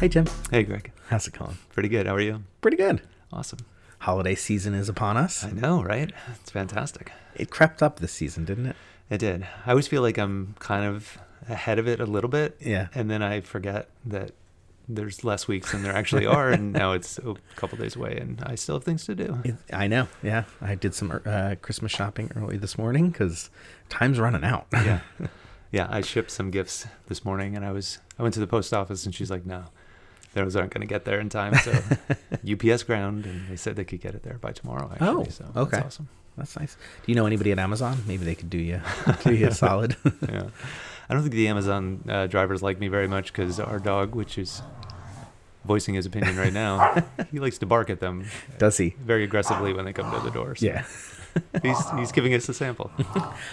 Hey, Jim. Hey, Greg. How's it going? Pretty good. How are you? Pretty good. Awesome. Holiday season is upon us. I know, right? It's fantastic. It crept up this season, didn't it? It did. I always feel like I'm kind of ahead of it a little bit. Yeah. And then I forget that there's less weeks than there actually are. and now it's a couple days away and I still have things to do. I know. Yeah. I did some uh, Christmas shopping early this morning because time's running out. yeah. Yeah. I shipped some gifts this morning and I was, I went to the post office and she's like, no, those aren't going to get there in time. So UPS ground and they said they could get it there by tomorrow, actually. Oh, so okay. That's awesome. That's nice. Do you know anybody at Amazon? Maybe they could do you, do you a solid. yeah. I don't think the Amazon uh, drivers like me very much because our dog, which is voicing his opinion right now, he likes to bark at them Does he? very aggressively when they come to the door. So Yeah. he's he's giving us a sample.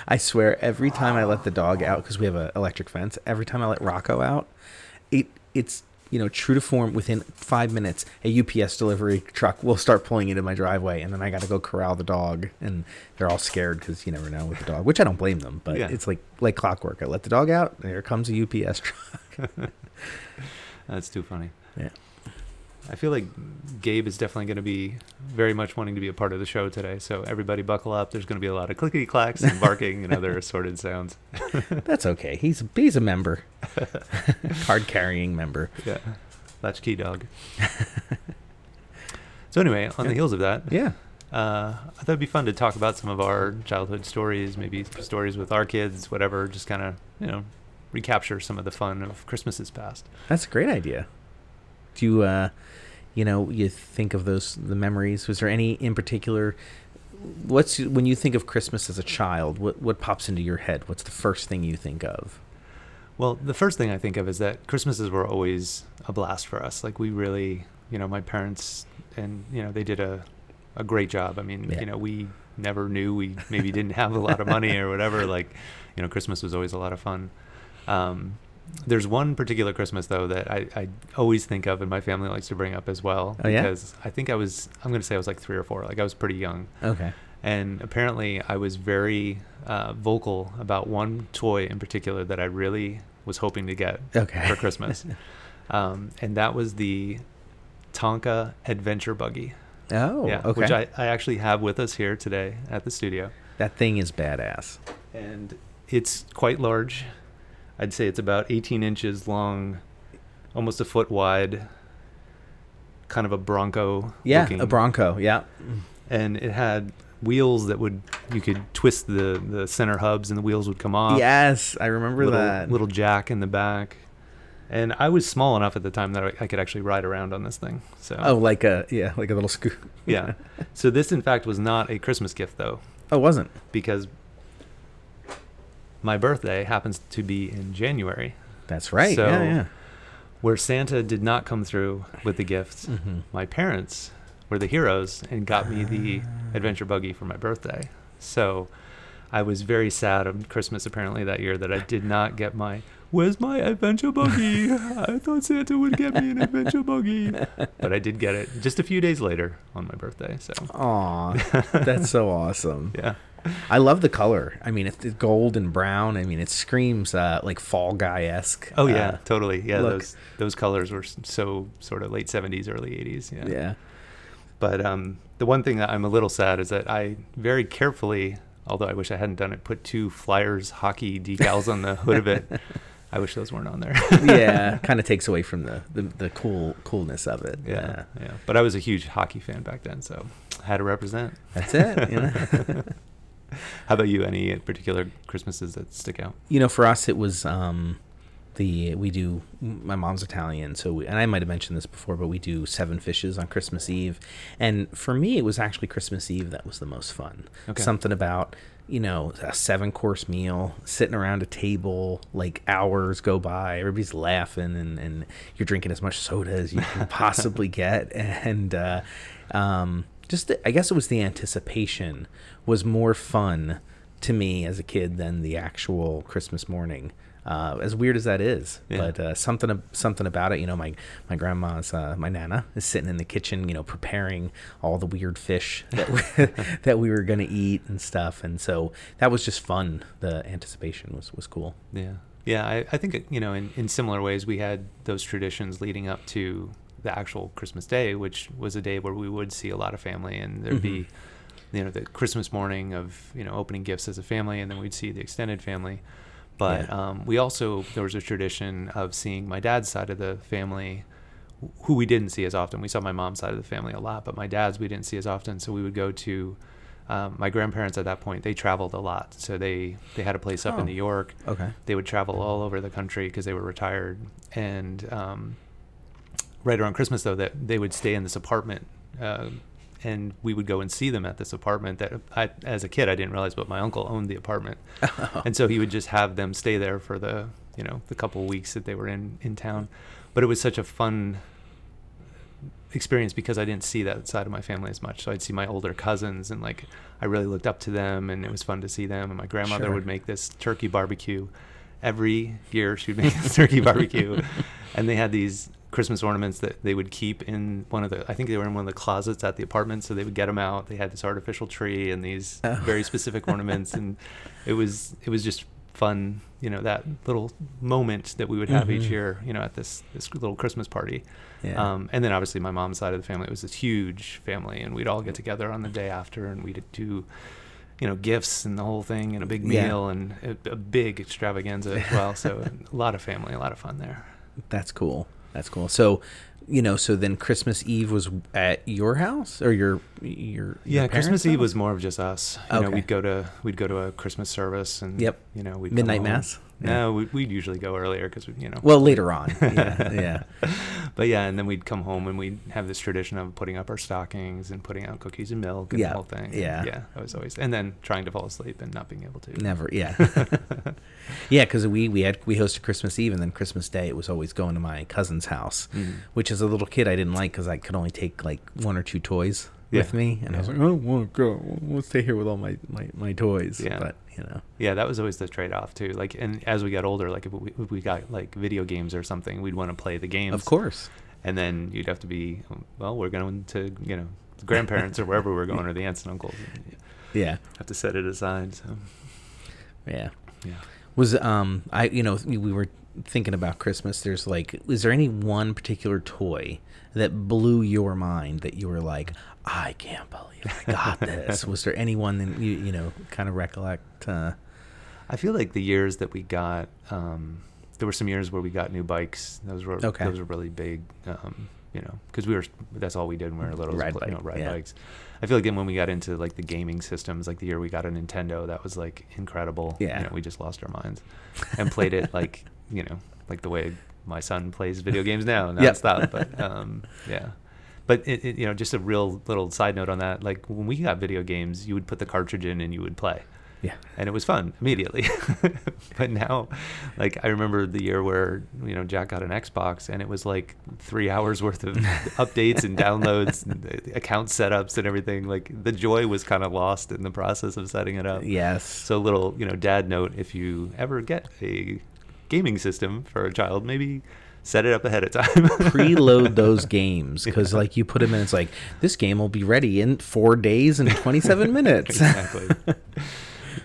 I swear, every time I let the dog out, because we have an electric fence, every time I let Rocco out, it it's you know true to form. Within five minutes, a UPS delivery truck will start pulling into my driveway, and then I got to go corral the dog, and they're all scared because you never know with the dog, which I don't blame them, but Yeah. it's like like clockwork. I let the dog out, there comes a UPS truck. That's too funny. Yeah. I feel like Gabe is definitely going to be very much wanting to be a part of the show today. So everybody buckle up. There's going to be a lot of clickety clacks and barking and other assorted sounds. That's okay. He's he's a member, card carrying member. Yeah. Latchkey dog. so anyway, on the heels of that, Yeah. Uh, I thought it'd be fun to talk about some of our childhood stories, maybe stories with our kids, whatever. Just kind of, you know, recapture some of the fun of Christmases past. That's a great idea. Do you, uh, you know, you think of those the memories? Was there any in particular? What's when you think of Christmas as a child? What what pops into your head? What's the first thing you think of? Well, the first thing I think of is that Christmases were always a blast for us. Like we really, you know, my parents and you know they did a a great job. I mean, Yeah. you know, we never knew we maybe didn't have a lot of money or whatever. Like, you know, Christmas was always a lot of fun. Um, there's one particular Christmas though that I, I always think of, and my family likes to bring up as well. Oh, yeah? Because I think I was, I'm going to say I was like three or four. Like I was pretty young, Okay. And apparently I was very uh, vocal about one toy in particular that I really was hoping to get Okay. for Christmas, um, and that was the Tonka Adventure Buggy. Oh, yeah, okay. which I, I actually have with us here today at the studio, that thing is badass. and it's quite large. I'd say it's about 18 inches long, almost a foot wide. Kind of a Bronco. Yeah, a Bronco. Yeah. and it had wheels that would you could twist the the center hubs and the wheels would come off. yes, I remember little, that. little jack in the back. And I was small enough at the time that I, I could actually ride around on this thing. So Oh, like a yeah, like a little scoop. yeah. So this in fact was not a Christmas gift though, Oh, it wasn't. because my birthday happens to be in January, That's right. So- yeah, yeah. where Santa did not come through with the gifts. Mhm. My parents were the heroes and got me the adventure buggy for my birthday. So I was very sad on Christmas apparently that year that I did not get my Where's my adventure buggy? I thought Santa would get me an adventure buggy. But I did get it just a few days later on my birthday. So Aw, that's so awesome. yeah. I love the color. I mean, it's gold and brown. I mean, it screams uh, like Fall Guy esque. Oh yeah, totally. Yeah, look. those those colors were so sort of late 70s, early 80s. Yeah. yeah. But um, the one thing that I'm a little sad is that I very carefully, although I wish I hadn't done it, put two Flyers hockey decals on the hood of it. I wish those weren't on there. yeah, kind of takes away from the, the the cool coolness of it. yeah, yeah. But I was a huge hockey fan back then, so had to represent. that's it. You know? How about you? Any particular Christmases that stick out? you know, for us, it was um, the we do. My mom's Italian, so we, and I might have mentioned this before, but we do seven fishes on Christmas Eve, and for me, it was actually Christmas Eve that was the most fun. Okay. Something about you know a seven course meal, sitting around a table, like hours go by, everybody's laughing, and and you're drinking as much soda as you can possibly get, and uh, um, just the, I guess it was the anticipation was more fun to me as a kid than the actual Christmas morning. Uh, as weird as that is, Yeah. but uh, something something about it. You know, my my grandma's uh, my nana is sitting in the kitchen, you know, preparing all the weird fish that we, that we were gonna eat and stuff, and so that was just fun. The anticipation was was cool. Yeah. Yeah, I, I think you know, in, in similar ways, we had those traditions leading up to the actual Christmas day, which was a day where we would see a lot of family, and there'd be, Mm-hmm. you know, the Christmas morning of you know opening gifts as a family, and then we'd see the extended family. But Yeah. um, we also there was a tradition of seeing my dad's side of the family, who we didn't see as often. We saw my mom's side of the family a lot, but my dad's we didn't see as often. So we would go to um, my grandparents at that point. They traveled a lot, so they they had a place up Oh. in New York Okay. they would travel all over the country because they were retired and um, right around christmas though that they would stay in this apartment uh, and we would go and see them at this apartment that I, as a kid i didn't realize but my uncle owned the apartment and so he would just have them stay there for the you know the couple of weeks that they were in in town but it was such a fun experience because I didn't see that side of my family as much. So I'd see my older cousins and like I really looked up to them and it was fun to see them. And my grandmother Sure. would make this turkey barbecue every year. She'd make this turkey barbecue, and they had these Christmas ornaments that they would keep in one of the. I think they were in one of the closets at the apartment, so they would get them out. They had this artificial tree and these Oh. very specific ornaments, and it was it was just fun. You know that little moment that we would have each Mhm. year. You know at this this little Christmas party. Yeah. Um, and then obviously my mom's side of the family it was this huge family, and we'd all get together on the day after, and we'd do, you know, gifts and the whole thing, and a big Yeah. meal, and a, a big extravaganza as well. So a lot of family, a lot of fun there. That's cool. That's cool. So, you know, so then Christmas Eve was at your house or your your Yeah, Christmas parents' Eve was more of just us. You know, Okay. we'd go to we'd go to a Christmas service, and Yep. you know, we'd come midnight home. Mass. No, we, we'd usually go earlier because we, you know. Well, later on. Yeah. yeah. but yeah, and then we'd come home and we'd have this tradition of putting up our stockings and putting out cookies and milk and Yeah, the whole thing. yeah. yeah, I was always, and then trying to fall asleep and not being able to. Never. Yeah. yeah, because we we had we hosted Christmas Eve and then Christmas Day it was always going to my cousin's house, Mhm. which as a little kid I didn't like because I could only take like one or two toys with me, and I was like, I don't want to go. I want to stay here with all my my, my toys. Yeah. But you know. Yeah, that was always the trade-off too. Like, and as we got older, like if we, if we got like video games or something, we'd want to play the games. Of course. And then you'd have to be, well, we're going to, you know, grandparents or wherever we're going, or the aunts and uncles. and Yeah. have to set it aside. So, Yeah. yeah. Was um I you know we we were thinking about Christmas. There's like, is there any one particular toy that blew your mind that you were like, I can't believe I got this? Was there anyone that you you know kind of recollect? Uh, I feel like the years that we got, um, there were some years where we got new bikes. Those were Okay. those were really big. Um, you know, because we were that's all we did when we were little. Ride play- you know, ride yeah. bikes. I feel like then when we got into like the gaming systems, like the year we got a Nintendo, that was like incredible. Yeah. You know, we just lost our minds and played it like you know like the way my son plays video games now Yep. nonstop. But um, yeah. But it, it, you know, just a real little side note on that. Like when we got video games, you would put the cartridge in and you would play yeah. and it was fun immediately. but now, like I remember the year where you know Jack got an Xbox, and it was like three hours worth of updates and downloads, and uh, account setups, and everything. Like the joy was kind of lost in the process of setting it up. Yes. So little, you know, dad note: if you ever get a gaming system for a child, maybe set it up ahead of time. preload those games because Yeah. like you put them in it's like this game will be ready in four days and 27 minutes exactly.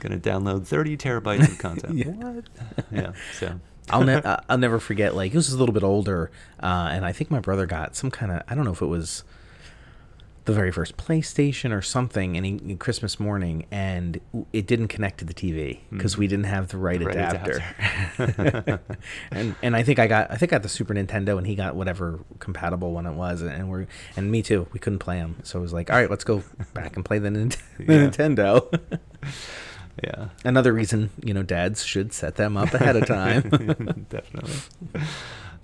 Gonna download 30 terabytes of content. Yeah. What? Yeah. So. I'll, ne- I'll never forget like this was a little bit older uh, and i think my brother got some kind of i don't know if it was the very first playstation or something in, in christmas morning and it didn't connect to the tv because Mm. we didn't have the right, Right adapter, adapter. and and i think i got i think i got the super nintendo and he got whatever compatible one it was and we're and me too we couldn't play them so it was like all right let's go back and play the, Nint- the nintendo Yeah. another reason you know dads should set them up ahead of time Definitely.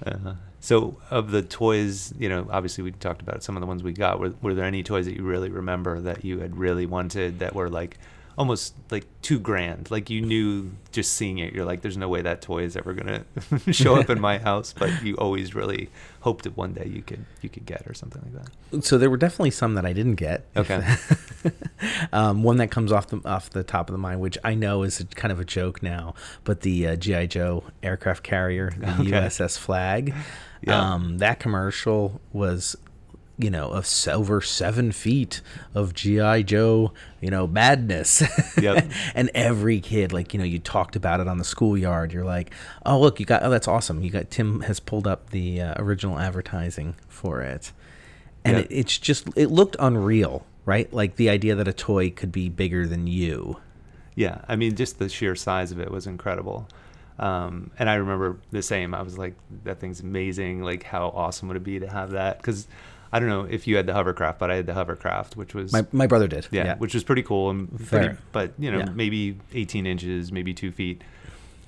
Uh, so, of the toys, you know, obviously we talked about some of the ones we got. Were, were there any toys that you really remember that you had really wanted that were like almost like too grand? Like you knew just seeing it, you're like, there's no way that toy is ever gonna show up in my house, but you always really hoped that one day you could you could get or something like that. so there were definitely some that I didn't get. Okay. um, one that comes off the off the top of the mind, which I know is a, kind of a joke now, but the uh, GI Joe aircraft carrier, the Okay. USS Flagg. Yeah. Um, that commercial was you know, of over seven feet of GI Joe, you know, madness. Yep. and every kid, like you know, you talked about it on the schoolyard. You're like, oh look, you got, oh that's awesome. You got Tim has pulled up the uh, original advertising for it, and Yeah. it, it's just it looked unreal, right? Like the idea that a toy could be bigger than you. Yeah, I mean, just the sheer size of it was incredible. Um, and I remember the same. I was like, that thing's amazing. Like, how awesome would it be to have that? Because I don't know if you had the hovercraft, but I had the hovercraft, which was My my brother did. yeah, which was pretty cool and pretty, Fair. but you know, Yeah. maybe 18 inches, maybe two feet.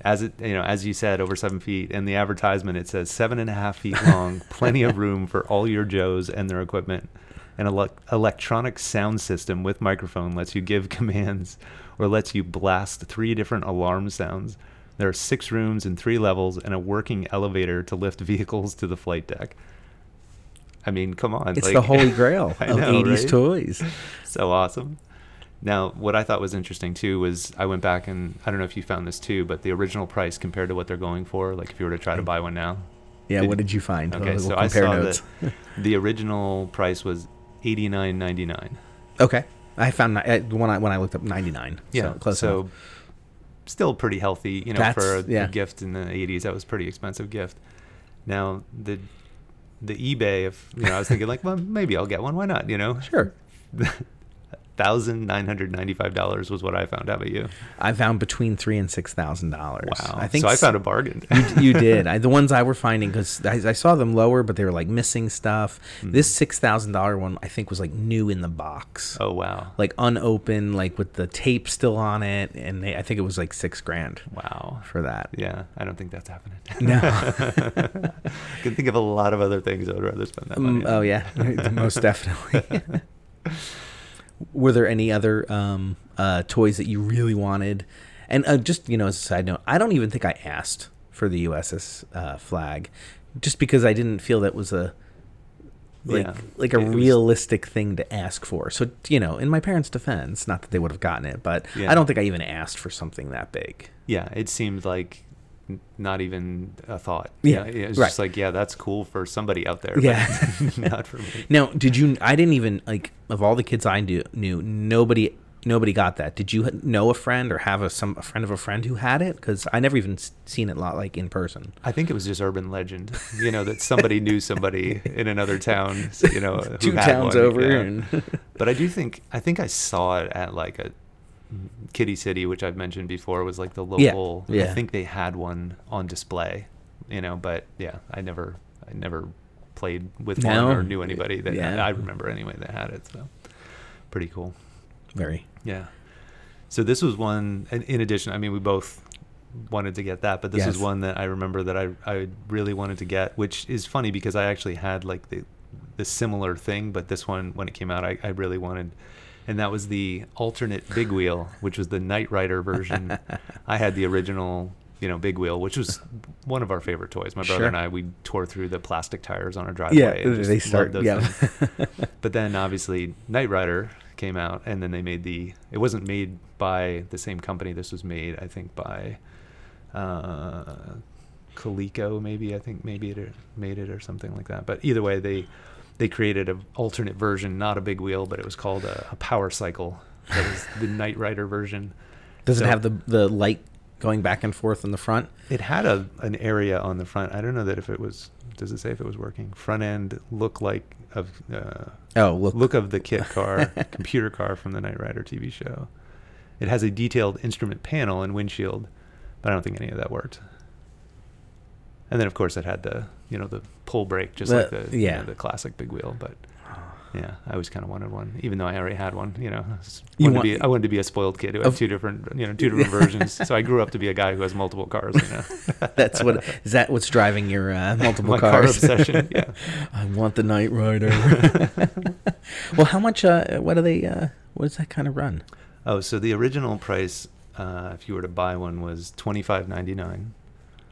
As it, you know, as you said, over seven feet. And the advertisement it says seven and a half feet long, plenty of room for all your Joes and their equipment. An ele- electronic sound system with microphone lets you give commands or lets you blast three different alarm sounds. There are six rooms and three levels and a working elevator to lift vehicles to the flight deck. I mean, come on. It's like- the holy grail of know, 80s right? toys. so awesome. Now, what I thought was interesting too was I went back and I don't know if you found this too, but the original price compared to what they're going for, like if you were to try to mm. buy one now. Yeah, Did- what did you find? Okay, We'll so I saw notes. that the original price was eighty nine ninety nine. Okay, I found when I when I looked up 99. Yeah, so, close so enough. still pretty healthy, you know, That's- for a, a gift in the eighties. That was a pretty expensive gift. Now the the eBay, if you know, I was thinking like, well, maybe I'll get one. Why not? You know, Sure. thousand nine hundred ninety five dollars was what I found. How about you? I found between three and six thousand dollars. Wow, I think so. I found a bargain. you, you did. I, the ones I were finding because I, I saw them lower, but they were like missing stuff. Hmm. This six thousand dollar one I think was like new in the box, oh wow, like unopened, like with the tape still on it, and they, I think it was like six grand wow. for that. Yeah, I don't think that's happening. No. can think of a lot of other things I would rather spend that money. Mm, on. oh yeah, most definitely. Were there any other um, uh, toys that you really wanted? And uh, just you know, as a side note, I don't even think I asked for the USS uh, Flagg, just because I didn't feel that was a like Yeah. like a It was- realistic thing to ask for. So you know, in my parents' defense, not that they would have gotten it, but Yeah. I don't think I even asked for something that big. Yeah, it seemed like not even a thought. Yeah, it was right. just like, yeah, that's cool for somebody out there. Yeah. not for me. Now, did you? I didn't even like of all the kids I knew. Knew nobody. Nobody got that. Did you know a friend or have a some a friend of a friend who had it? Because I never even seen it lot like in person. I think it was just urban legend, you know, that somebody knew somebody in another town, you know, who Two had towns one, over, yeah. and But I do think I think I saw it at like a Kitty City, which I've mentioned before, was like the Yeah, local. I think they had one on display, you know. But yeah, I never, I never played with No. one or knew anybody that Yeah. I remember anyway that had it. So pretty cool. very. Yeah. So this was one. In, addition, I mean, we both wanted to get that, but this Yes. one that I remember that I I really wanted to get, which is funny because I actually had like the the similar thing, but this one when it came out, I, I really wanted, and that was the alternate big wheel, which was the Knight Rider version. I had the original. You know, big wheel, which was one of our favorite toys. My brother Sure. and I, we tore through the plastic tires on our driveway. Yeah, they start. those Yeah. But then obviously Knight Rider came out, and then they made the. It wasn't made by the same company. This was made, I think, by uh, Coleco. Maybe I think maybe it made it or something like that. But either way, they they created an alternate version, not a big wheel, but it was called a, a Power Cycle. That was the Knight Rider version. Does it have the the light going back and forth in the front? It had a an area on the front. I don't know that if it was. Does it say if it was working? Front end look like of uh, Oh, look. look of the kit car, computer car from the Knight Rider TV show. It has a detailed instrument panel and windshield, but I don't think any of that worked. And then, of course, it had the you know the pull brake, just like The- the you know, the classic big wheel. But yeah, I always kind of wanted one, even though I already had one. You know, I wanted want- to be, I wanted to be a spoiled kid who had two different you know two different versions. So I grew up to be a guy who has multiple cars. You know, That's what is that what's driving your uh, multiple My car cars? obsession, yeah. I want the Knight Rider. well, how much? Uh, what do they? Uh, what does that kind of run? Oh, so the original price, uh, if you were to buy one, was twenty five ninety nine.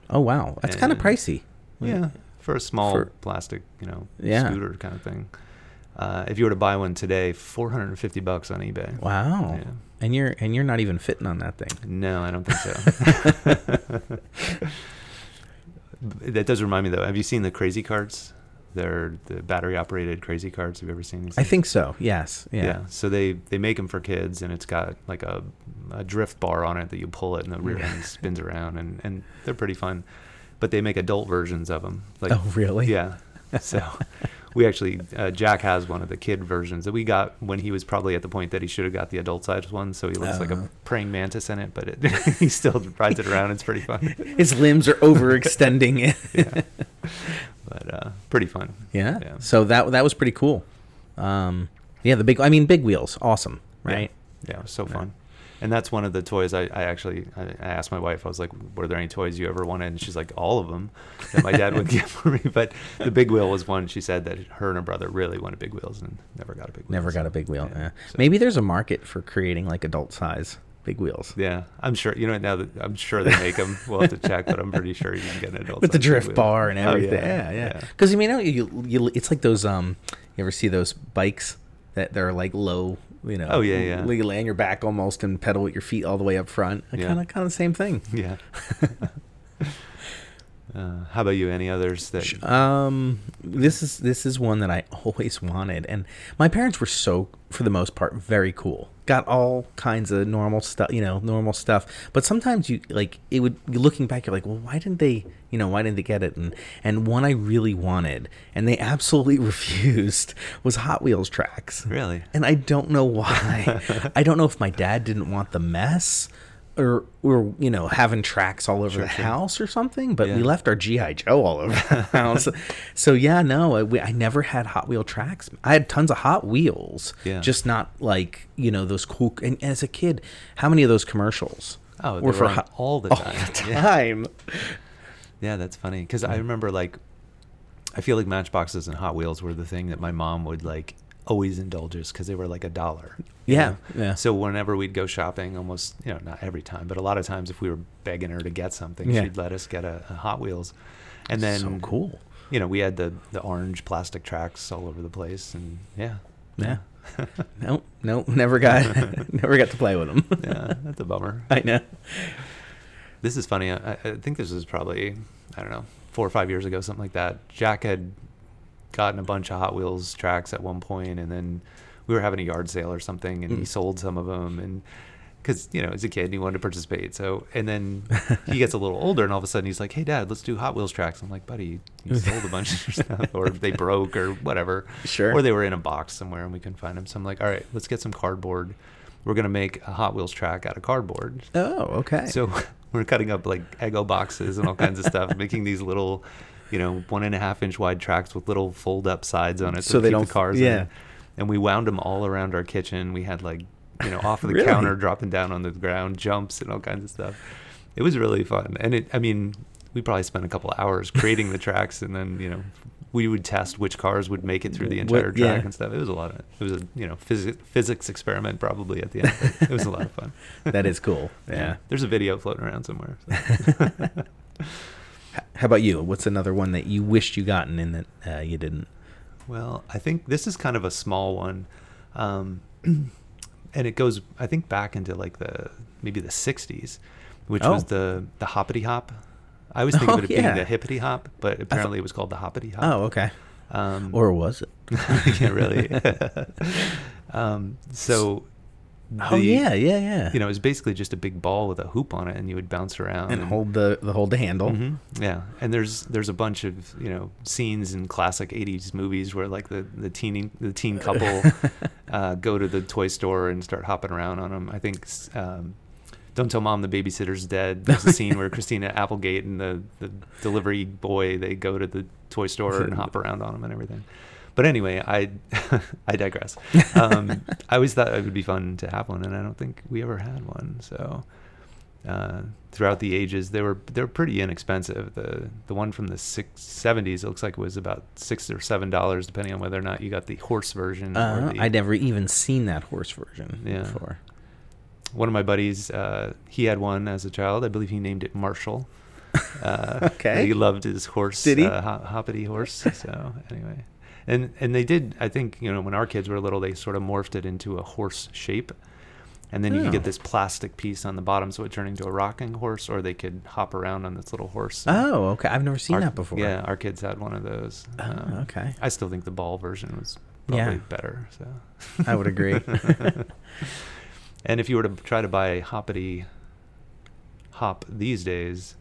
Oh wow, that's kind of pricey. Yeah, for a small For- plastic, you know, Yeah. scooter kind of thing. Uh, if you were to buy one today, four hundred and fifty bucks on eBay. Wow. Yeah. And you're and you're not even fitting on that thing. No, I don't think so. that does remind me though. Have you seen the Crazy Carts? They're the battery operated crazy carts. Have you ever seen these? I things? think so. Yes. Yeah. Yeah. So they they make them for kids, and it's got like a, a drift bar on it that you pull it, and the rear end spins around, and and they're pretty fun. But they make adult versions of them. Like, oh, really? Yeah. So we actually uh, Jack has one of the kid versions that we got when he was probably at the point that he should have got the adult size one. So he looks like Uh-huh. a praying mantis in it, but it, he still rides it around. It's pretty fun. His limbs are overextending. It. Yeah. But uh, pretty fun. yeah. Yeah. So that that was pretty cool. Um, yeah, the big. I mean, big wheels, awesome, right? Yeah, was so Yeah. fun. And that's one of the toys I, I actually I, asked my wife. I was like, "Were there any toys you ever wanted?" And she's like, "All of them that my dad would get for me." But the big wheel was one. She said that her and her brother really wanted big wheels and never got a big. Never wheels. got a big wheel. Yeah, Yeah. so- Maybe there's a market for creating like adult size big wheels. Yeah, I'm sure. You know, now that I'm sure they make them. We'll have to check, but I'm pretty sure you can get an adult with the drift bar and Oh, everything. yeah, yeah. Because you mean, you, you, it's like those. Um, you ever see those bikes that they're like low? You know. Oh, yeah, yeah. You lay on your back almost and pedal with your feet all the way up front. Kind of, kind of the same thing. Yeah. uh, how about you? Any others that? Um, this is this is one that I always wanted, and my parents were so, for the most part, very cool. Got all kinds of normal stuff, you know, normal stuff. But sometimes you like it would. Looking back, you're like, well, why didn't they, you know, why didn't they get it? And and one I really wanted, and they absolutely refused, was Hot Wheels tracks. Really? And I don't know why. I don't know if my dad didn't want the mess or or you know having tracks all over Sure, the sure. house or something, but we left our GI Joe all over the house. so yeah, no, I, we, I never had Hot Wheel tracks. I had tons of Hot Wheels, Yeah. just not like you know those cool. And, as a kid, how many of those commercials Oh, were for were Hot- all the all time. the Yeah. time? Yeah, that's funny because I remember like, I feel like Matchboxes and Hot Wheels were the thing that my mom would like always indulge us because they were like a dollar. Yeah, know? yeah. So whenever we'd go shopping, almost you know not every time, but a lot of times if we were begging her to get something, Yeah. she'd let us get a, a Hot Wheels, and then so cool. You know, we had the the orange plastic tracks all over the place, and yeah, Yeah. no, no, never got, never got to play with them. yeah, that's a bummer. I know. This is funny. I, I think this is probably I don't know four or five years ago, something like that. Jack had gotten a bunch of Hot Wheels tracks at one point, and then we were having a yard sale or something, and he Mm. sold some of them, and because you know as a kid he wanted to participate. So and then he gets a little older, and all of a sudden he's like, "Hey, Dad, let's do Hot Wheels tracks." I'm like, "Buddy, you sold a bunch of stuff, or they broke, or whatever." Sure. Or they were in a box somewhere, and we couldn't find them. So I'm like, "All right, let's get some cardboard." We're gonna make a Hot Wheels track out of cardboard. Oh, okay. So we're cutting up like Eggo boxes and all kinds of stuff, making these little, you know, one and a half inch wide tracks with little fold up sides on it, So they don't- the cars. yeah. In. And we wound them all around our kitchen. We had like, you know, off of the Really? counter, dropping down on the ground, jumps and all kinds of stuff. It was really fun, and it. I mean, we probably spent a couple of hours creating the tracks, and then you know. We would test which cars would make it through the What- entire track yeah. and stuff. It was a lot of it was a you know physics physics experiment probably at the end. Of it. it was a lot of fun. that is cool. Yeah. There's a video floating around somewhere. so. How about you? What's another one that you wished you gotten and that uh, you didn't? Well, I think this is kind of a small one, um, and it goes, I think, back into like the maybe the '60s, which was Oh. the the hoppity hop. I always think Oh, of it yeah. being the hippity hop, but apparently it was called the hoppity hop. Oh, okay. um, Or was it? yeah, really. um, so, oh yeah, yeah, yeah. you know, it was basically just a big ball with a hoop on it, and you would bounce around and hold the the hold the handle. Mhm. Yeah, and there's there's a bunch of you know scenes in classic '80s movies where like the the teen the teen couple uh, go to the toy store and start hopping around on them. I think um, "Don't Tell Mom the Babysitter's Dead." There's a scene where Christina Applegate and the the delivery boy they go to the toy store and hop around on them and everything. But anyway, I I digress. Um, I always thought it would be fun to have one, and I don't think we ever had one. So uh, throughout the ages, they were they were pretty inexpensive. The the one from the six seventies looks like it was about six or seven dollars, depending on whether or not you got the horse version. Uh, or the, I'd never even seen that horse version Yeah. before. one of my buddies, uh, he had one as a child. I believe he named it Marshall. Uh, Okay. He loved his horse. Did he? Uh, hop- hoppity horse. So anyway, and and they did. I think you know when our kids were little, they sort of morphed it into a horse shape. And then you could Oh. get this plastic piece on the bottom, so it turned into a rocking horse, or they could hop around on this little horse. Oh, okay. I've never seen Our- that before. Yeah, our kids had one of those. Oh, Um, okay. I still think the ball version was Yeah. probably better. So I would agree. and if you were to try to buy a hoppity hop these days,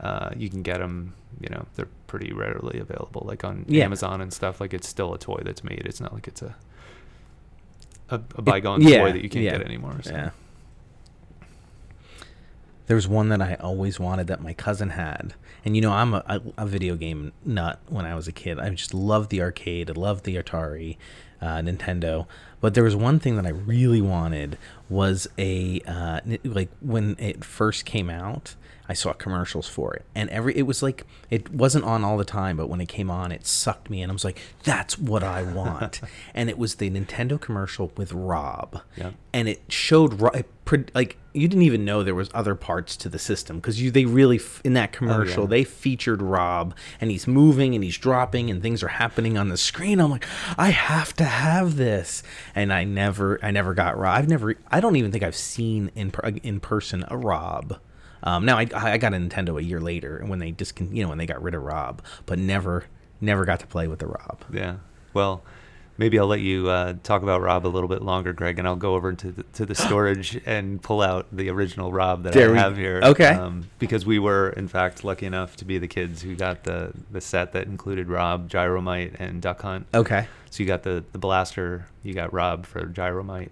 uh, you can get them. You know, they're pretty rarely available, like on Yeah. Amazon and stuff. Like it's still a toy that's made. It's not like it's a a, a bygone yeah, toy that you can't yeah, get anymore. So. Yeah. There was one that I always wanted that my cousin had, and you know I'm a, a, a video game nut. When I was a kid, I just loved the arcade. I loved the Atari, uh, Nintendo. But there was one thing that I really wanted was a uh, like when it first came out. I saw commercials for it, and every it was like it wasn't on all the time, but when it came on, it sucked me in. I was like, "That's what I want," and it was the Nintendo commercial with Rob Yeah. and it showed it like you didn't even know there was other parts to the system because you they really in that oh, commercial yeah. they featured Rob and he's moving and he's dropping and things are happening on the screen. I'm like, I have to have this, and I never I never got Rob. I've never I don't even think I've seen in in person a Rob. Um, now I I got a Nintendo a year later when they discon you know when they got rid of Rob, but never never got to play with the Rob. Yeah. Well, maybe I'll let you uh, talk about Rob a little bit longer, Greg, and I'll go over to the, to the storage and pull out the original Rob that There I we- have here. okay. Um, because we were, in fact, lucky enough to be the kids who got the, the set that included Rob, Gyromite, and Duck Hunt. Okay. So you got the, the blaster, you got Rob for Gyromite,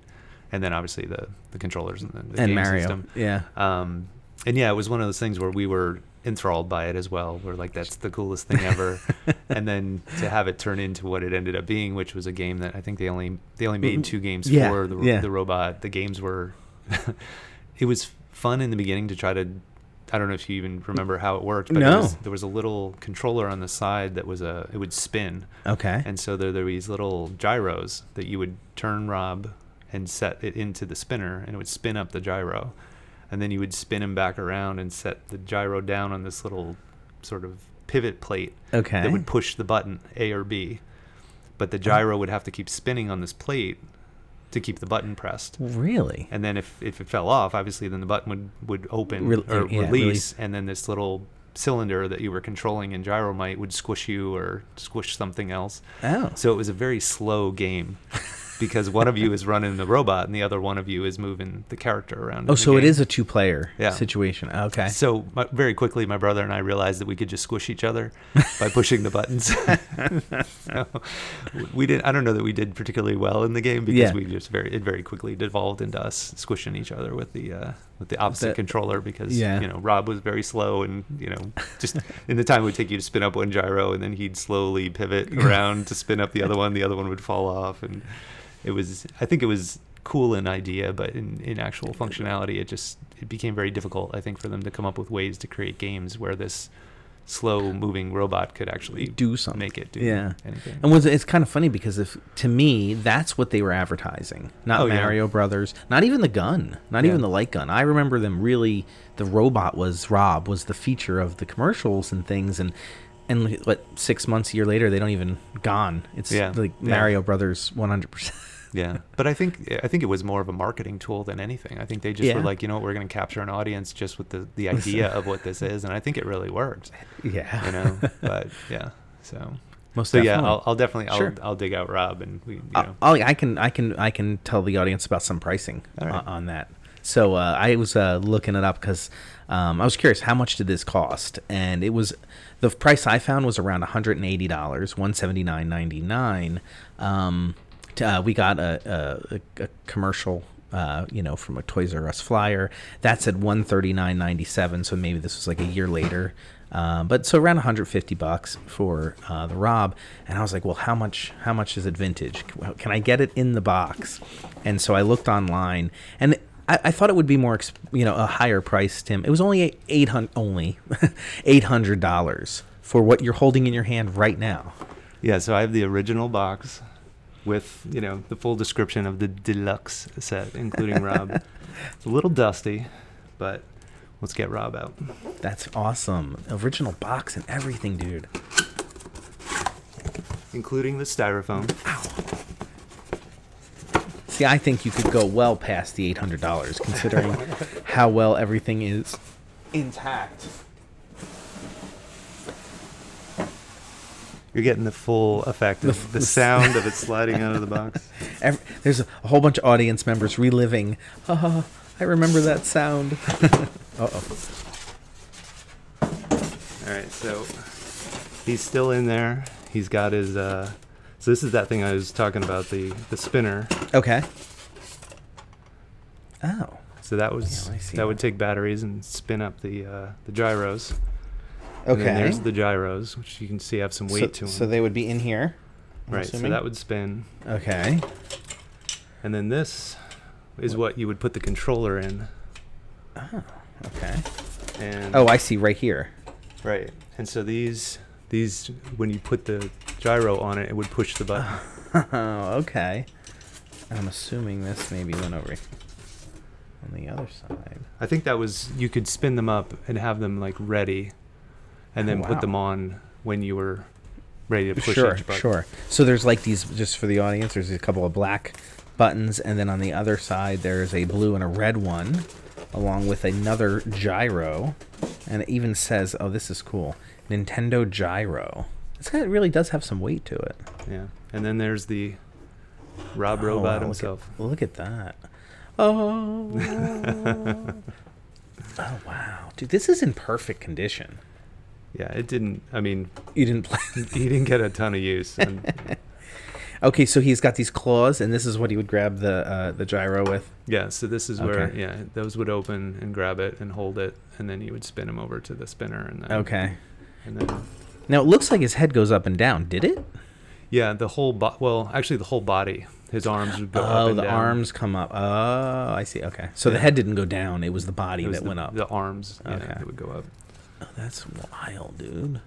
and then obviously the, the controllers and the, the and game Mario. system. Yeah. Um, and yeah, it was one of those things where we were enthralled by it as well. We're like, that's the coolest thing ever. and then to have it turn into what it ended up being, which was a game that I think they only they only made two games Yeah, for the yeah. the robot. The games were, it was fun in the beginning to try to. I don't know if you even remember how it worked, but No. was, there was a little controller on the side that was a it would spin, Okay. and so there, there were these little gyros that you would turn Rob and set it into the spinner, and it would spin up the gyro. And then you would spin him back around and set the gyro down on this little sort of pivot plate okay. that would push the button A or B. But the oh. gyro would have to keep spinning on this plate to keep the button pressed. really? And then if, if it fell off, obviously then the button would, would open Rel- or yeah, release, release. and then this little cylinder that you were controlling in Gyromite would squish you or squish something else. Oh. So it was a very slow game because one of you is running the robot and the other one of you is moving the character around. Oh, so it is a two-player Yeah. situation. Okay. So my, very quickly, my brother and I realized that we could just squish each other by pushing the buttons. so we didn't. I don't know that we did particularly well in the game because Yeah. we just very it very quickly devolved into us squishing each other with the uh, with the opposite The- controller because Yeah. you know Rob was very slow and you know just in the time it would take you to spin up one gyro and then he'd slowly pivot around to spin up the other one. The other one would fall off and it was I think it was cool in idea, but in, in actual functionality, it just it became very difficult. I think for them to come up with ways to create games where this slow moving robot could actually do something. make it do Yeah. anything. And was it's kind of funny because if to me that's what they were advertising, not Oh, yeah. Mario Brothers, not even the gun, not Yeah. even the light gun. I remember them really. The robot was Rob was the feature of the commercials and things, and and what six months a year later they don't even gone. It's Yeah. like Yeah. Mario Brothers one hundred percent. Yeah, but I think I think it was more of a marketing tool than anything. I think they just were like, you know what, we're going to capture an audience just with the the idea of what this is, and I think it really worked. Yeah, You know, but yeah, so. most So yeah. I'll, I'll definitely I'll, Sure. I'll dig out Rob and we you I'll- know I'll, I can I can I can tell the audience about some pricing right. on, on that. So uh, I was uh, looking it up because um, I was curious how much did this cost, and it was the price I found was around one hundred and eighty dollars, one seventy nine ninety nine. Um, uh, we got a, a, a commercial. Uh, you know, from a Toys R Us flyer, that said one thirty nine ninety seven. So maybe this was like a year later, um, but so around 150 bucks for uh, the Rob, and I was like, well, how much? How much is it vintage? Can I get it in the box? And so I looked online, and I, I thought it would be more, you know, a higher price. Tim, it was only eight hundred, only eight hundred dollars for what you're holding in your hand right now. Yeah, so I have the original box with, you know, the full description of the deluxe set, including Rob. It's a little dusty, but let's get Rob out. That's awesome. Original box and everything, dude. Including the styrofoam. See, I think you could go well past the eight hundred dollars, considering how well everything is intact. You're getting the full effect of the, the sound of it sliding out of the box. Ev there's a, whole bunch of audience members reliving. Oh, I remember that sound. uh oh. All right, so he's still in there. He's got his. Uh, so this is that thing I was talking about the the spinner. Okay. Oh. So that was Yeah, that would take batteries and spin up the uh, the gyros. And Okay. then there's the gyros, which you can see have some weight so, to them. so they would be in here. I'm right. So assuming? that would spin, Okay. and then this is what you would put the controller in. Oh, okay. And Oh, I see right here. right. And so these these when you put the gyro on it, it would push the button. Oh, okay. I'm assuming this maybe went over on the other side. I think that was you could spin them up and have them like ready, and then Oh, put them on when you were ready to push sure, each button. sure. So there's like these just for the audience. There's a couple of black buttons, and then on the other side there's a blue and a red one, along with another gyro, and it even says, "Oh, this is cool, Nintendo Gyro." This guy really does have some weight to it. Yeah, and then there's the Rob Oh, Robot wow, look at- himself. Look at that. Oh. oh wow, dude, this is in perfect condition. Yeah, it didn't. I mean, You didn't play. he didn't get a ton of use. And Okay, so he's got these claws, and this is what he would grab the uh, the gyro with. yeah, so this is where Okay. yeah those would open and grab it and hold it, and then you would spin him over to the spinner, and then Okay. and then Now it looks like his head goes up and down. Did it? yeah, the whole bo- well, actually the whole body, his arms would go up oh, and the down. arms come up. Oh, I see. Okay, so the head didn't go down. It was the body was that the, went up. The arms, yeah, Okay. that would go up, Oh, that's wild, dude.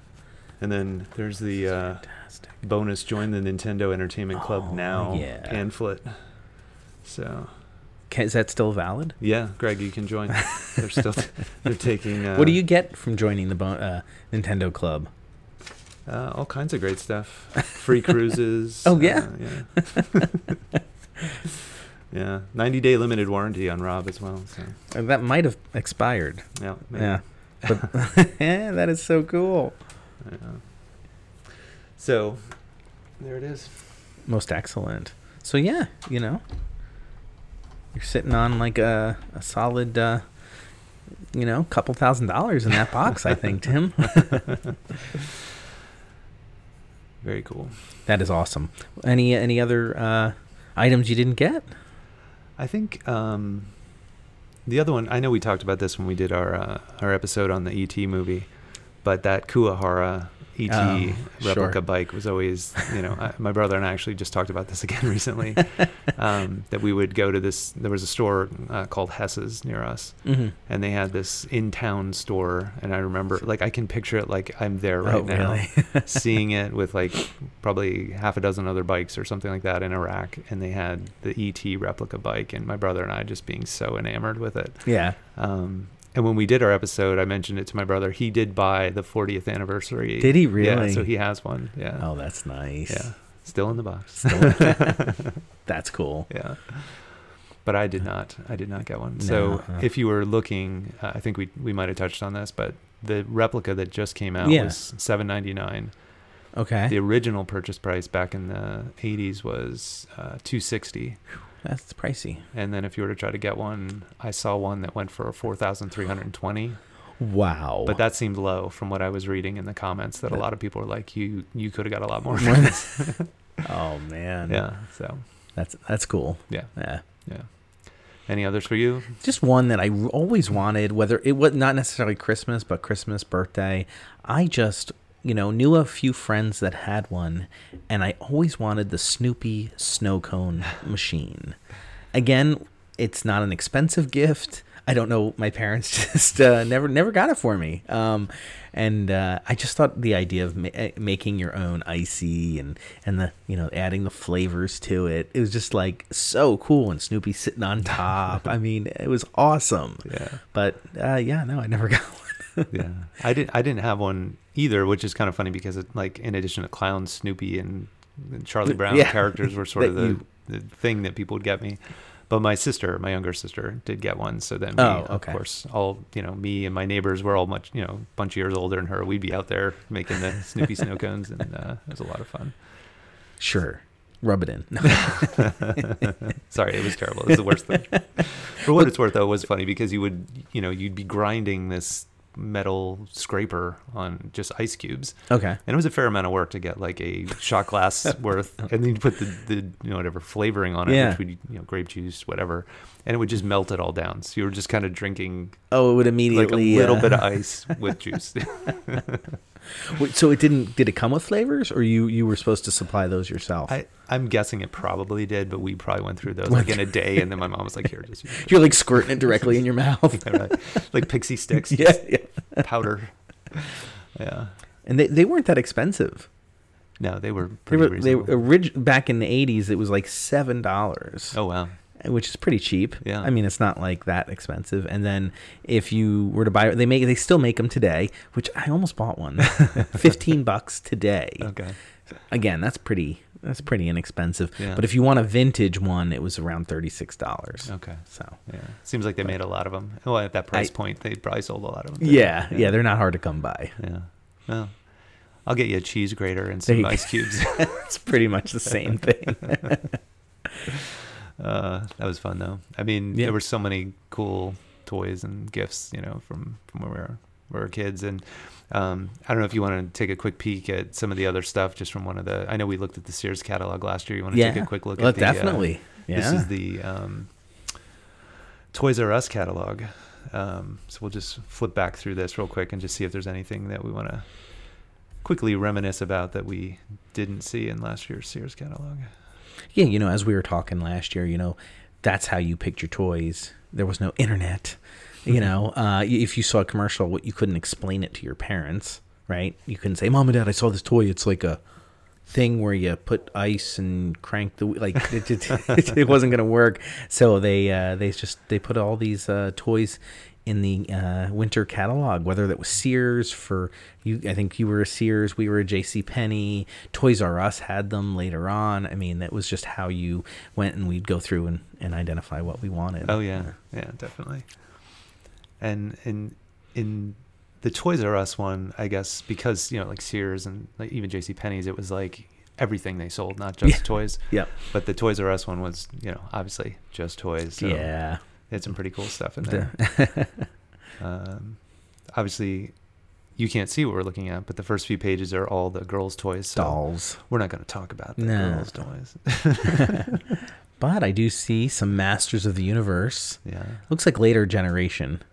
and then there's the uh, Fantastic. bonus join the Nintendo Entertainment Club Oh, now yeah. pamphlet. So Is that still valid? yeah, Greg, you can join. they're still they're taking. Uh, what do you get from joining the bon- uh, Nintendo Club? Uh, all kinds of great stuff. Free cruises. Oh, yeah? uh, yeah. yeah. 90 day limited warranty on Rob as well. So Uh, that might have expired. yeah. maybe. Yeah. But that is so cool. Yeah. So there it is. Most excellent. So yeah, you know, you're sitting on like a, a solid, uh, you know, couple thousand dollars in that box. I think, Tim. Very cool. that is awesome. Any any other uh, items you didn't get? I think um, the other one. I know we talked about this when we did our uh, our episode on the ET movie, but that Kuwahara ET Oh, replica sure. bike was always, you know, I, my brother and I actually just talked about this again recently. um, that we would go to this. There was a store uh, called Hess's near us, Mm-hmm. and they had this in-town store. And I remember, like, I can picture it like I'm there right oh, now, really? seeing it with like probably half a dozen other bikes or something like that in a rack, and they had the ET replica bike, and my brother and I just being so enamored with it. yeah. Um, and when we did our episode, I mentioned it to my brother. He did buy the 40th anniversary. Did he really? Yeah, so he has one. Yeah. Oh, that's nice. Yeah. Still in the box. That's cool. yeah. But I did not. I did not get one. So No, huh. if you were looking, uh, I think we we might have touched on this, but the replica that just came out Yeah. was 7.99. Okay. The original purchase price back in the 80s was uh, 260. That's pricey. And then if you were to try to get one, I saw one that went for 4,320. Wow. But that seemed low from what I was reading in the comments. That a lot of people were like, "You you could have got a lot more." More for than- oh man. yeah. So That's that's cool. yeah, Yeah. yeah. Any others for you? Just one that I always wanted, whether it was not necessarily Christmas, but Christmas, birthday. I just, you know, knew a few friends that had one, and I always wanted the Snoopy snow cone machine. Again, it's not an expensive gift. I don't know. My parents just uh, never never got it for me. Um, and uh, I just thought the idea of ma- eh, making your own icy and and the you know adding the flavors to it, it was just like so cool. And Snoopy sitting on top. I mean, it was awesome. Yeah, But uh, yeah, no, I never got one. yeah. I didn't. I didn't have one either, which is kind of funny because it, like in addition to clown, Snoopy, and, and Charlie Brown Yeah. characters were sort of the you the thing that people would get me. But my sister, my younger sister, did get one. So then, we, Oh, of course, all you know, me and my neighbors were all much, you know, a bunch of years older than her. We'd be out there making the Snoopy snow cones, and uh, it was a lot of fun. Sure. Rub it in. No. Sorry, it was terrible. It was the worst thing. For what it's worth, though, it was funny because you would, you know, you'd be grinding this metal scraper on just ice cubes, Okay. and it was a fair amount of work to get like a shot glass worth, and then you put the, the you know whatever flavoring on it, Yeah. which would you know grape juice, whatever, and it would just melt it all down. So you were just kind of drinking Oh, it would immediately like a little uh, bit of ice with juice. Wait, So it didn't? Did it come with flavors, or you you were supposed to supply those yourself? I I'm guessing it probably did, but we probably went through those like in a day, and then my mom was like, "Here, just. You're like squirting it directly in your mouth. Yeah, right. like pixie sticks, yeah, yeah. powder. Yeah. And they, they weren't that expensive. No, they were They pretty were they were orig- back in the '80s. It was like seven dollars. oh wow. Which is pretty cheap. Yeah. I mean, it's not like that expensive. And then if you were to buy, they make they still make them today, which I almost bought one, fifteen bucks today. Okay. Again, that's pretty that's pretty inexpensive. Yeah. But if you want a vintage one, it was around thirty six dollars. Okay. So. Yeah. Seems like they made a lot of them. Well, at that price I- point, they probably sold a lot of them. Yeah, yeah, they're not hard to come by. Yeah. Well, I'll get you a cheese grater and some ice cubes. it's pretty much the same thing. Uh, that was fun though. I mean, Yeah. there were so many cool toys and gifts, you know, from from when we were we were kids. And um, I don't know if you want to take a quick peek at some of the other stuff just from one of the. I know we looked at the Sears catalog last year. You want to yeah, take a quick look well, at the, uh, definitely. yeah. This is the um, Toys R Us catalog. Um, so we'll just flip back through this real quick and just see if there's anything that we want to quickly reminisce about that we didn't see in last year's Sears catalog. Yeah, you know, as we were talking last year, you know, that's how you picked your toys. There was no internet. You know, uh, if you saw a commercial, what you couldn't explain it to your parents, right? You couldn't say, "Mom and Dad, I saw this toy. It's like a thing where you put ice and crank the wheel." like it, it, it wasn't going to work. So they uh, they just they put all these uh, toys in the uh, winter catalog, whether that was Sears for you. I think you were a Sears, we were a J.C. Penney. Toys R Us had them later on. I mean, that was just how you went, and we'd go through and, and identify what we wanted. Oh yeah, yeah, definitely. And in in the Toys R Us one, I guess because you know like Sears and like even J C Penney's, it was like everything they sold, not just Yeah. toys. Yeah. But the Toys R Us one was you know obviously just toys. So yeah. They had some pretty cool stuff in there. um, obviously, you can't see what we're looking at, but the first few pages are all the girls' toys. So Dolls. we're not going to talk about the No. girls' toys. But I do see some Masters of the Universe. yeah. Looks like later generation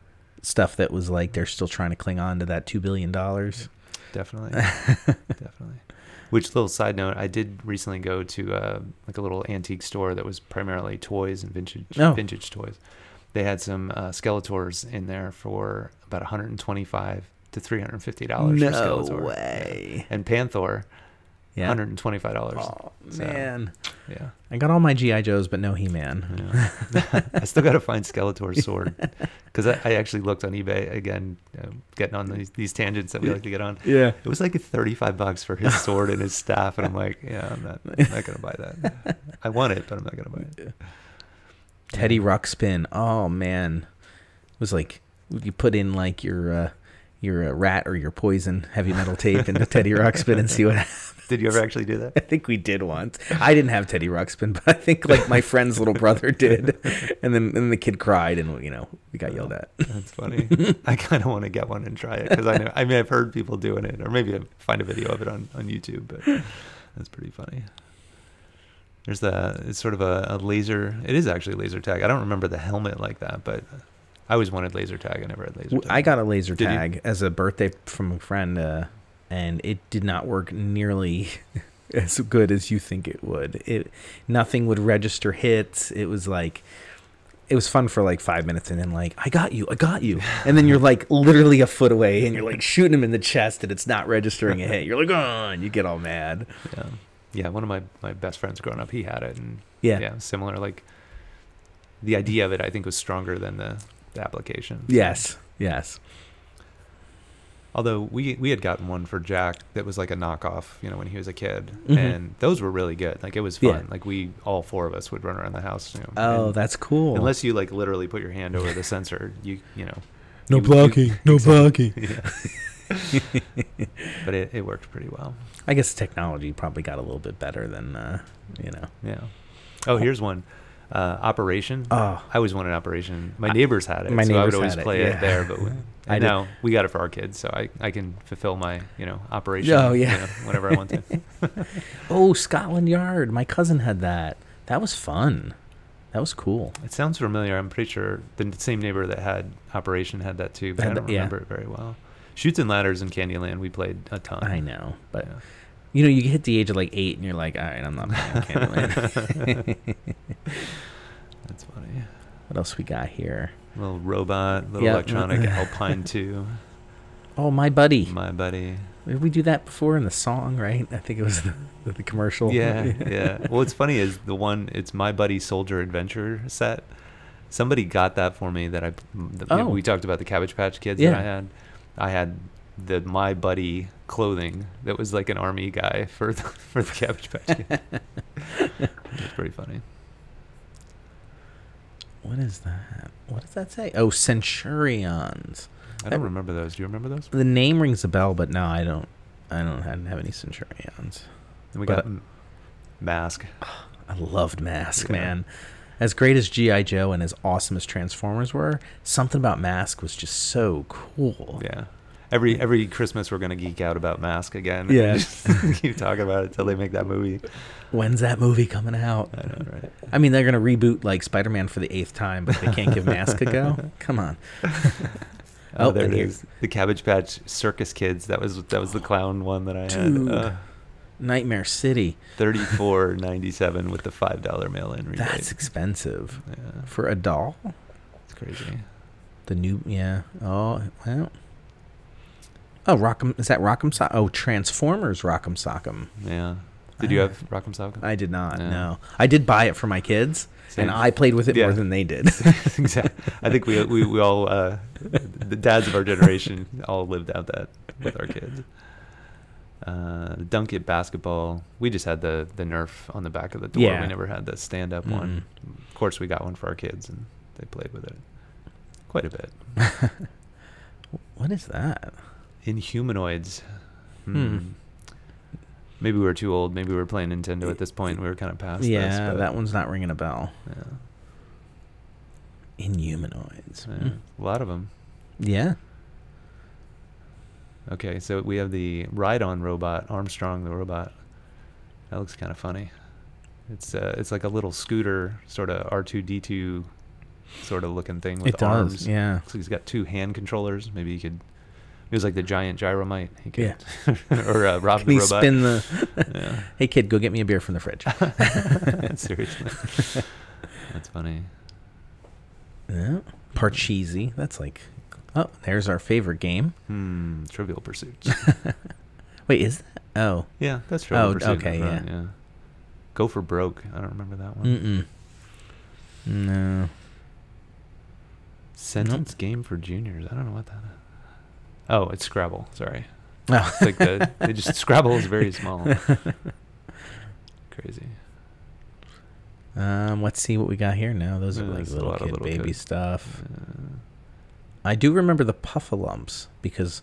stuff that was like they're still trying to cling on to that two billion dollars. definitely definitely which little side note i did recently go to uh, like a little antique store that was primarily toys and vintage Oh. vintage toys they had some uh, skeletors in there for about 125 to 350 dollars for No skeletor Yeah. way. and Panthor Yeah. 125 dollars Oh So- man, yeah, I got all my GI Joes, but no He Man. yeah. i still gotta find skeletor's sword because I, I actually looked on ebay again uh, getting on these, these tangents that we like to get on Yeah. It was like 35 bucks for his sword and his staff, and I'm like, yeah, I'm not, I'm not gonna buy that. I want it, but I'm not gonna buy it. Teddy Ruxpin. Oh man, it was like you put in like your uh, your uh, Ratt or your poison heavy metal tape into Teddy Ruxpin and see what. happens. Did you ever actually do that? I think we did once. I didn't have Teddy Ruxpin, but I think like my friend's little brother did, and then and the kid cried, and you know we got yelled at. That's funny. I kind of want to get one and try it because I know. I mean, I've heard people doing it, or maybe I find a video of it on on YouTube, but that's pretty funny. There's the it's sort of a, a laser. It is actually laser tag. I don't remember the helmet like that, but I always wanted laser tag. I never had laser tag. I got a laser Did you? tag as a birthday from a friend, uh, and it did not work nearly as good as you think it would. It nothing would register hits. It was like it was fun for like five minutes, and then like I got you, I got you, and then you're like literally a foot away, and you're like shooting him in the chest, and it's not registering a hit. You're like, oh, and you get all mad. Yeah, yeah. One of my my best friends growing up, he had it, and Yeah, yeah, similar. Like the idea of it, I think, was stronger than the, the application. So, yes, yes. Although we we had gotten one for Jack that was like a knockoff, you know, when he was a kid, Mhm. and those were really good. Like it was fun. Yeah. Like we all four of us would run around the house. You know, Oh, that's cool. unless you like literally put your hand over the sensor, you you know. no you- you- blocking, no exactly. blocking. Yeah. but it, it worked pretty well. I guess technology probably got a little bit better than uh, you know. Yeah. Oh, here's one. Uh, Operation. Oh, I always wanted Operation. My neighbors had it, my so I would always had it, play yeah. it there. But we, I know did- we got it for our kids, so I, I can fulfill my you know operation. Oh, yeah. you know, whenever I want to. oh, Scotland Yard. My cousin had that. That was fun. That was cool. It sounds familiar. I'm pretty sure the same neighbor that had Operation had that too, but I don't yeah. remember it very well. Chutes and ladders in Candyland, we played a ton. I know, but Yeah. you know, you hit the age of like eight, and you're like, all right, I'm not playing Candyland. That's funny. what else we got here? Little robot, little Yeah. electronic Alphie 2, Oh, my buddy. my buddy. Did we do that before in the song? Right? I think it was the, the commercial. Yeah, yeah. Well, what's funny is the one. It's my buddy Soldier Adventure set. Somebody got that for me. That I. Oh. We talked about the Cabbage Patch Kids Yeah. that I had. I had the my buddy clothing that was like an army guy for the, for the Cabbage Patch Kids. it's pretty funny. What is that? What does that say? Oh, Centurions. I don't remember those. Do you remember those? The name rings a bell, but no, I don't. I don't. I didn't have any Centurions. And we But- got Mask. I loved Mask, Yeah. man. As great as GI Joe and as awesome as Transformers were, something about Mask was just so cool. Yeah. Every every Christmas we're gonna geek out about Mask again. Yeah. Keep talking about it till they make that movie. When's that movie coming out? I know, right? I mean, they're gonna reboot like Spider-Man for the eighth time, but they can't give Mask a go. Come on. Oh, Oh, there it. The Cabbage Patch Circus Kids. That was that was the clown one that I Dude. had. Uh, Nightmare City. Thirty four ninety seven with the five dollar mail in rebate. That's expensive yeah, for a doll. it's crazy. The new, yeah. Oh, well. Oh, Rock'em is that Rock'em Sock? Oh, Transformers Rock'em Sock'em. Yeah. Did you have Rock'em Sock'em? I did not. Yeah. No, I did buy it for my kids, Same. and I played with it Yeah. more than they did. exactly. I think we we we all uh, the dads of our generation all lived out that with our kids. Uh, the dunk it basketball. We just had the the Nerf on the back of the door. Yeah. We never had the stand up one. Of course, we got one for our kids, and they played with it quite a bit. what is that? Inhumanoids. Hmm. Hmm. Maybe we were too old. Maybe we were playing Nintendo at this point. We were kind of past this. yeah, but, that one's not ringing a bell. Yeah, Inhumanoids. yeah, Hmm. a lot of them. Yeah. Okay, so we have the ride-on robot, Armstrong the robot. That looks kind of funny. It's uh, it's like a little scooter, sort of R two D two, sort of looking thing with it does. arms. Yeah. So he's got two hand controllers. Maybe he could. It was like the giant gyromite. He Yeah. could, or uh, Rob Can the he robot. spin the? hey kid, go get me a beer from the fridge. Yeah. Seriously, that's funny. yeah. Parcheesi. That's like. Oh, there's our favorite game. Hmm. Trivial Pursuit. Wait, is that? Oh. yeah, that's Trivial Oh, Pursuit. okay, yeah. yeah. Go for broke. I don't remember that one. Mm-mm. No. Sentence game for juniors. I don't know what that is. Oh, it's Scrabble. Sorry. Oh. It's like the they just Scrabble is very small. Crazy. Um, let's see what we got here now. Those are like little kid little baby kids. stuff. Uh, I do remember the Puffalumps because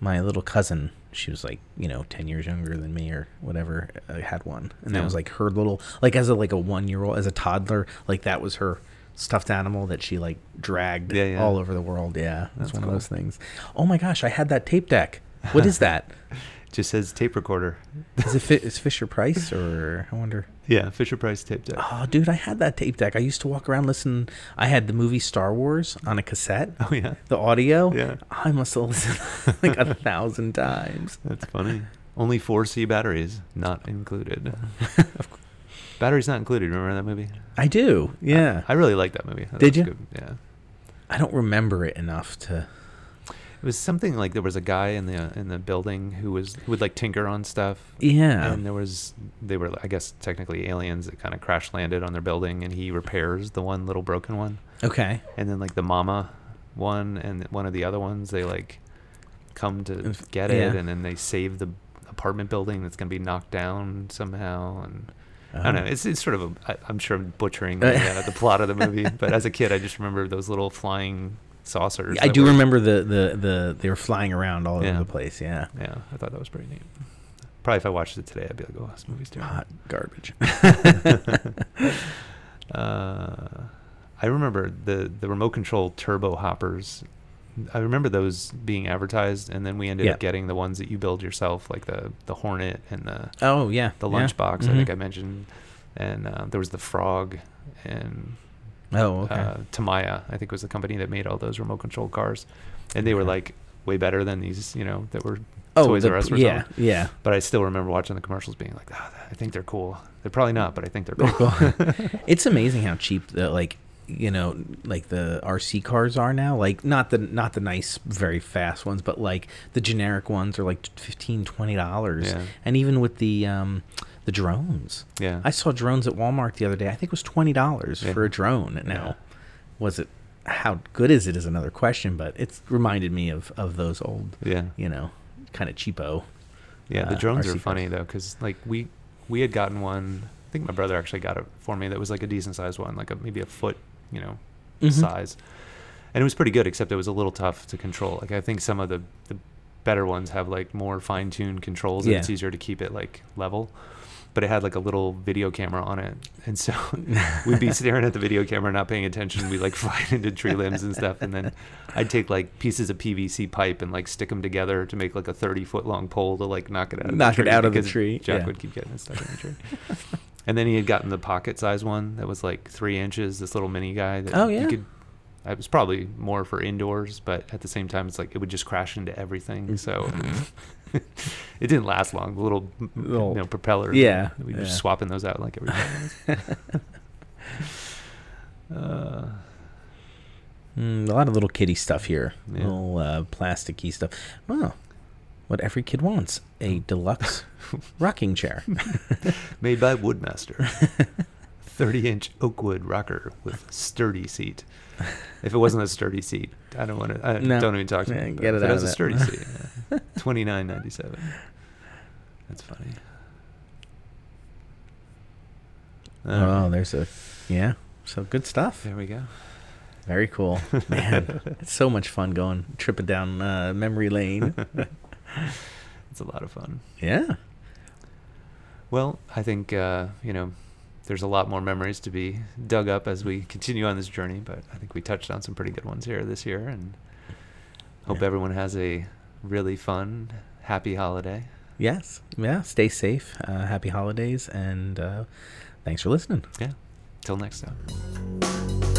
my little cousin, she was like, you know, 10 years younger than me or whatever, uh, had one. And that was like her little, like as a, like a one year old, as a toddler, like that was her stuffed animal that she like dragged Yeah, yeah. all over the world. Yeah. That's, That's one cool. of those things. Oh my gosh. I had that tape deck. What is that? just says tape recorder. Is it Fi- is Fisher Price or I wonder? Yeah, Fisher Price tape deck. Oh, dude, I had that tape deck. I used to walk around listen. I had the movie Star Wars on a cassette. Oh yeah, The audio. Yeah. I must have listened like a thousand times. that's funny. Only four C batteries not included. batteries not included. Remember that movie? I do. Yeah. I really like that movie. That Did you? Good. Yeah. I don't remember it enough to. It was something like there was a guy in the in the building who was who would like tinker on stuff. Yeah. And there was they were I guess technically aliens that kind of crash landed on their building, and he repairs the one little broken one, okay. and then like the mama one and one of the other ones they like come to get it, and then they save the apartment building that's going to be knocked down somehow. And I don't know. Oh. It's it's sort of a. I, I'm sure I'm butchering the, uh, the plot of the movie, but as a kid, I just remember those little flying saucers. I do were- remember the, the, the they were flying around all Yeah. over the place. Yeah, Yeah, I thought that was pretty neat. Probably if I watched it today, I'd be like, "Oh, this movie's terrible." hot garbage. Uh, I remember the the remote control turbo hoppers. I remember those being advertised, and then we ended Yeah. up getting the ones that you build yourself, like the the Hornet and the oh yeah, the yeah. lunchbox. I think. I mentioned, and uh, there was the Frog, and Oh okay. uh, Tamiya. I think was the company that made all those remote control cars, and they were like way better than these, you know, that were. oh, Toys the- R Us or yeah, something. yeah. But I still remember watching the commercials, being like, "Ah, I think they're cool. They're probably not, but I think they're They're cool." cool. it's amazing how cheap the like you know like the RC cars are now. Like not the not the nice very fast ones, but like the generic ones are like 15 20 dollars. Yeah. And even with the um the drones. yeah. I saw drones at Walmart the other day. I think it was $20 Yeah. for a drone. Now, Yeah. was it how good is it is another question, but it's reminded me of of those old, yeah. you know, kind of cheapo. Yeah, the uh, drones are funny cars. though, because like we we had gotten one. I think my brother actually got it for me. That was like a decent sized one, like a maybe a foot, you know, Mhm. size, and it was pretty good. Except it was a little tough to control. Like I think some of the the better ones have like more fine tuned controls, and Yeah. it's easier to keep it like level. But it had like a little video camera on it, and so we'd be staring at the video camera, not paying attention. We like fly into tree limbs and stuff, and then I'd take like pieces of PVC pipe and like stick them together to make like a thirty foot long pole to like knock it out. Of Knock the it tree out of the tree, Jack yeah. would keep getting it stuck in the tree. and then he had gotten the pocket size one that was like three inches. This little mini guy. That Oh, yeah. You could, it was probably more for indoors, but at the same time, it's like it would just crash into everything. So it didn't last long. The little, Little- you know, propeller. Yeah, we were yeah. just swapping those out like every five uh, Mm, a lot of little kitty stuff here. Yeah. Little uh, plasticky stuff. Well, what every kid wants a deluxe rocking chair. made by Woodmaster. 30 inch oak wood rocker with sturdy seat. If it wasn't a sturdy seat, I don't want to. I No. don't even talk to Yeah, me. get it it out has of a sturdy seat. Yeah. 29.97. That's funny. Oh, there's a yeah. So good stuff. There we go. Very cool, man. it's so much fun going tripping down uh, memory lane. It's a lot of fun. Yeah. Well, I think uh, you know there's a lot more memories to be dug up as we continue on this journey, but I think we touched on some pretty good ones here this year, and hope Yeah. everyone has a really fun, happy holiday. Yes. Yeah. Stay safe. Uh, happy holidays, and uh, thanks for listening. Yeah. Till next time.